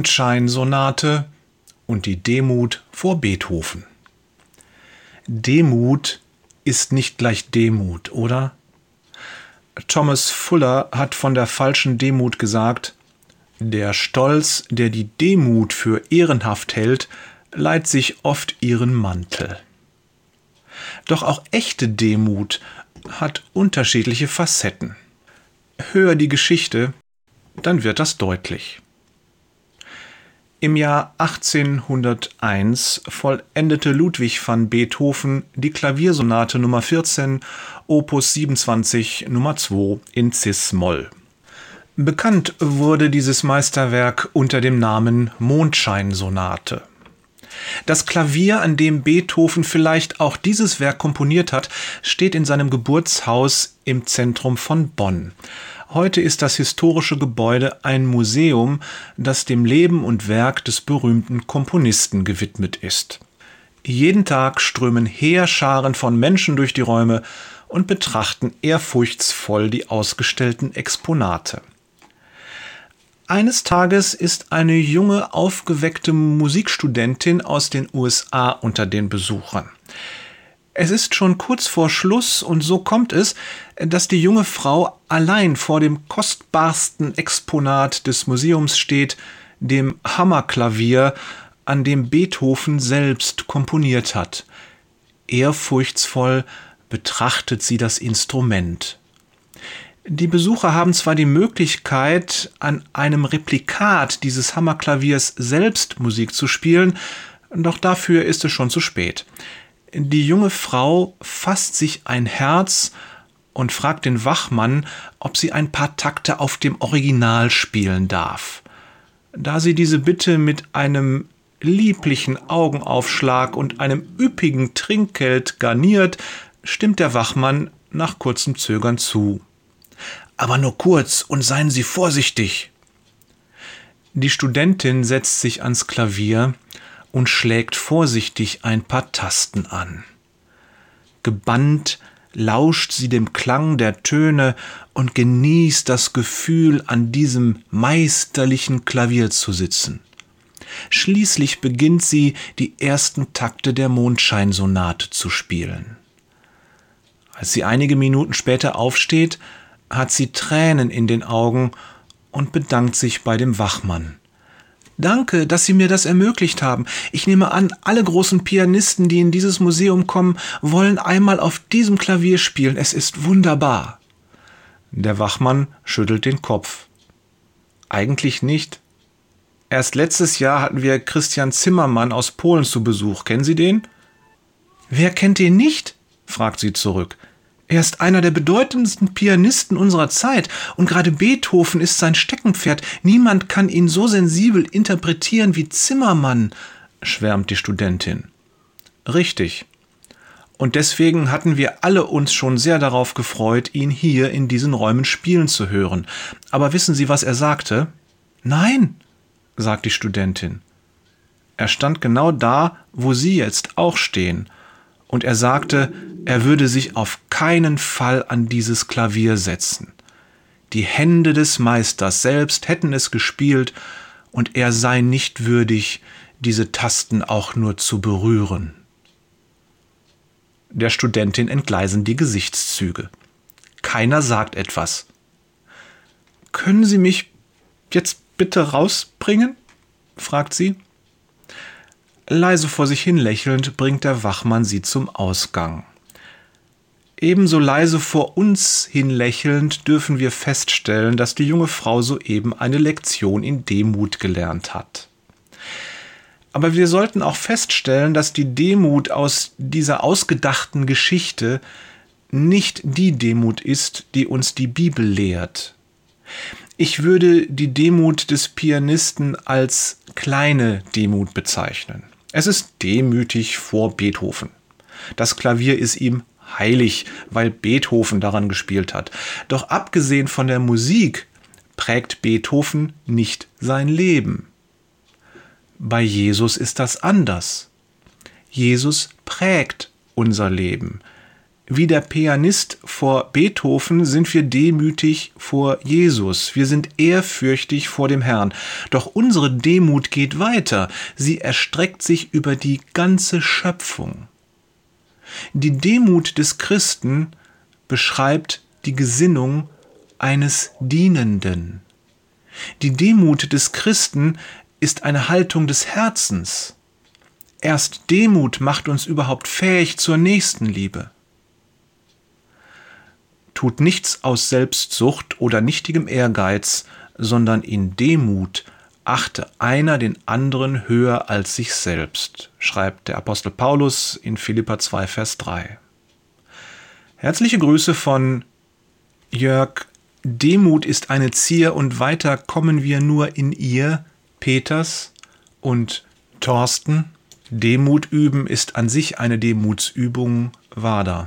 Mondscheinsonate und die Demut vor Beethoven. Demut ist nicht gleich Demut, oder? Thomas Fuller hat von der falschen Demut gesagt, der Stolz, der die Demut für ehrenhaft hält, leiht sich oft ihren Mantel. Doch auch echte Demut hat unterschiedliche Facetten. Hör die Geschichte, dann wird das deutlich. Im Jahr 1801 vollendete Ludwig van Beethoven die Klaviersonate Nummer 14, Opus 27 Nummer 2 in Cis-Moll. Bekannt wurde dieses Meisterwerk unter dem Namen Mondscheinsonate. Das Klavier, an dem Beethoven vielleicht auch dieses Werk komponiert hat, steht in seinem Geburtshaus im Zentrum von Bonn. Heute ist das historische Gebäude ein Museum, das dem Leben und Werk des berühmten Komponisten gewidmet ist. Jeden Tag strömen Heerscharen von Menschen durch die Räume und betrachten ehrfurchtsvoll die ausgestellten Exponate. Eines Tages ist eine junge, aufgeweckte Musikstudentin aus den USA unter den Besuchern. Es ist schon kurz vor Schluss und so kommt es, dass die junge Frau allein vor dem kostbarsten Exponat des Museums steht, dem Hammerklavier, an dem Beethoven selbst komponiert hat. Ehrfurchtsvoll betrachtet sie das Instrument. Die Besucher haben zwar die Möglichkeit, an einem Replikat dieses Hammerklaviers selbst Musik zu spielen, doch dafür ist es schon zu spät. Die junge Frau fasst sich ein Herz und fragt den Wachmann, ob sie ein paar Takte auf dem Original spielen darf. Da sie diese Bitte mit einem lieblichen Augenaufschlag und einem üppigen Trinkgeld garniert, stimmt der Wachmann nach kurzem Zögern zu. Aber nur kurz und seien Sie vorsichtig. Die Studentin setzt sich ans Klavier und schlägt vorsichtig ein paar Tasten an. Gebannt lauscht sie dem Klang der Töne und genießt das Gefühl, an diesem meisterlichen Klavier zu sitzen. Schließlich beginnt sie, die ersten Takte der Mondscheinsonate zu spielen. Als sie einige Minuten später aufsteht, hat sie Tränen in den Augen und bedankt sich bei dem Wachmann. Danke, dass Sie mir das ermöglicht haben. Ich nehme an, alle großen Pianisten, die in dieses Museum kommen, wollen einmal auf diesem Klavier spielen. Es ist wunderbar. Der Wachmann schüttelt den Kopf. Eigentlich nicht. Erst letztes Jahr hatten wir Christian Zimmermann aus Polen zu Besuch. Kennen Sie den? Wer kennt den nicht? fragt sie zurück. Er ist einer der bedeutendsten Pianisten unserer Zeit und gerade Beethoven ist sein Steckenpferd. Niemand kann ihn so sensibel interpretieren wie Zimmermann, schwärmt die Studentin. Richtig. Und deswegen hatten wir alle uns schon sehr darauf gefreut, ihn hier in diesen Räumen spielen zu hören. Aber wissen Sie, was er sagte? Nein, sagt die Studentin. Er stand genau da, wo Sie jetzt auch stehen und er sagte, er würde sich auf keinen Fall an dieses Klavier setzen. Die Hände des Meisters selbst hätten es gespielt, und er sei nicht würdig, diese Tasten auch nur zu berühren. Der Studentin entgleisen die Gesichtszüge. Keiner sagt etwas. Können Sie mich jetzt bitte rausbringen? fragt sie. Leise vor sich hin lächelnd bringt der Wachmann sie zum Ausgang. Ebenso leise vor uns hin lächelnd dürfen wir feststellen, dass die junge Frau soeben eine Lektion in Demut gelernt hat. Aber wir sollten auch feststellen, dass die Demut aus dieser ausgedachten Geschichte nicht die Demut ist, die uns die Bibel lehrt. Ich würde die Demut des Pianisten als kleine Demut bezeichnen. Es ist demütig vor Beethoven. Das Klavier ist ihm heilig, weil Beethoven daran gespielt hat. Doch abgesehen von der Musik prägt Beethoven nicht sein Leben. Bei Jesus ist das anders. Jesus prägt unser Leben. Wie der Pianist vor Beethoven sind wir demütig vor Jesus. Wir sind ehrfürchtig vor dem Herrn. Doch unsere Demut geht weiter. Sie erstreckt sich über die ganze Schöpfung. Die Demut des Christen beschreibt die Gesinnung eines Dienenden. Die Demut des Christen ist eine Haltung des Herzens. Erst Demut macht uns überhaupt fähig zur Nächstenliebe. Tut nichts aus Selbstsucht oder nichtigem Ehrgeiz, sondern in Demut achte einer den anderen höher als sich selbst, schreibt der Apostel Paulus in Philippa 2, Vers 3. Herzliche Grüße von Jörg. Demut ist eine Zier und weiter kommen wir nur in ihr, Peters und Thorsten. Demut üben ist an sich eine Demutsübung, Wader.